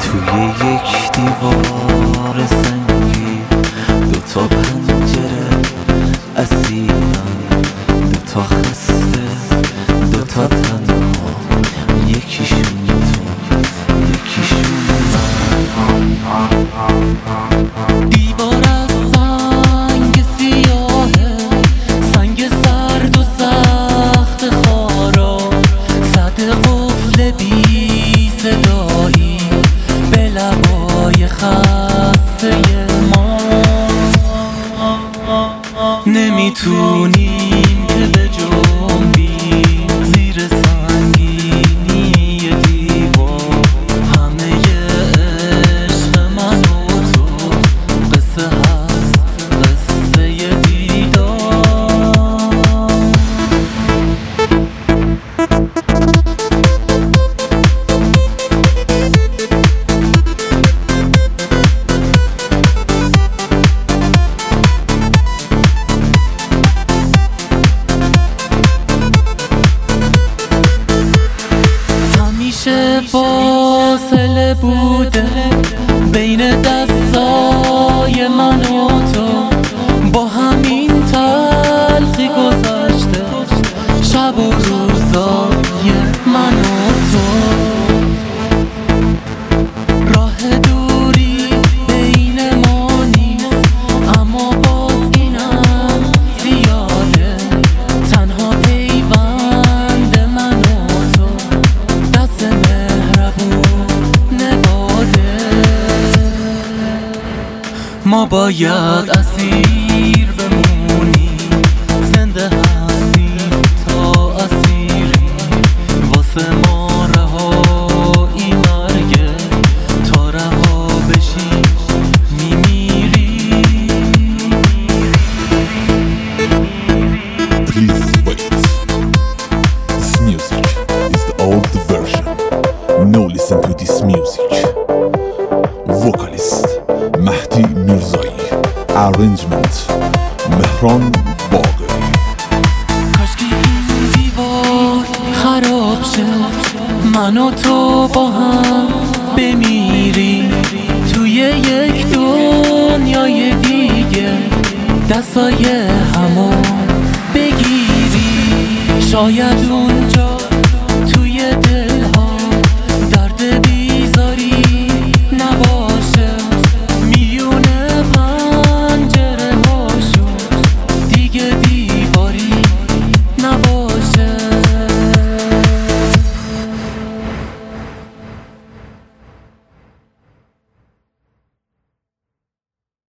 توی یک دیوار سنگی دو تا پنجره اسیرن دو تا خسته دو تا تن. خسته ما. نمی‌تونیم که به جنبیم 不 ما باید اسیر بمونیم زنده هستیم تا اسیری واسه ما رهایی مرگه تا رها بشیم میمیری Please wait. This music is the old version. No listen to this music. Mehran Bagari. کاشکی این دیوار خراب شد. من و تو با هم بمیری توی یک دنیای دیگه دستای همو بگیری. شاید اونجا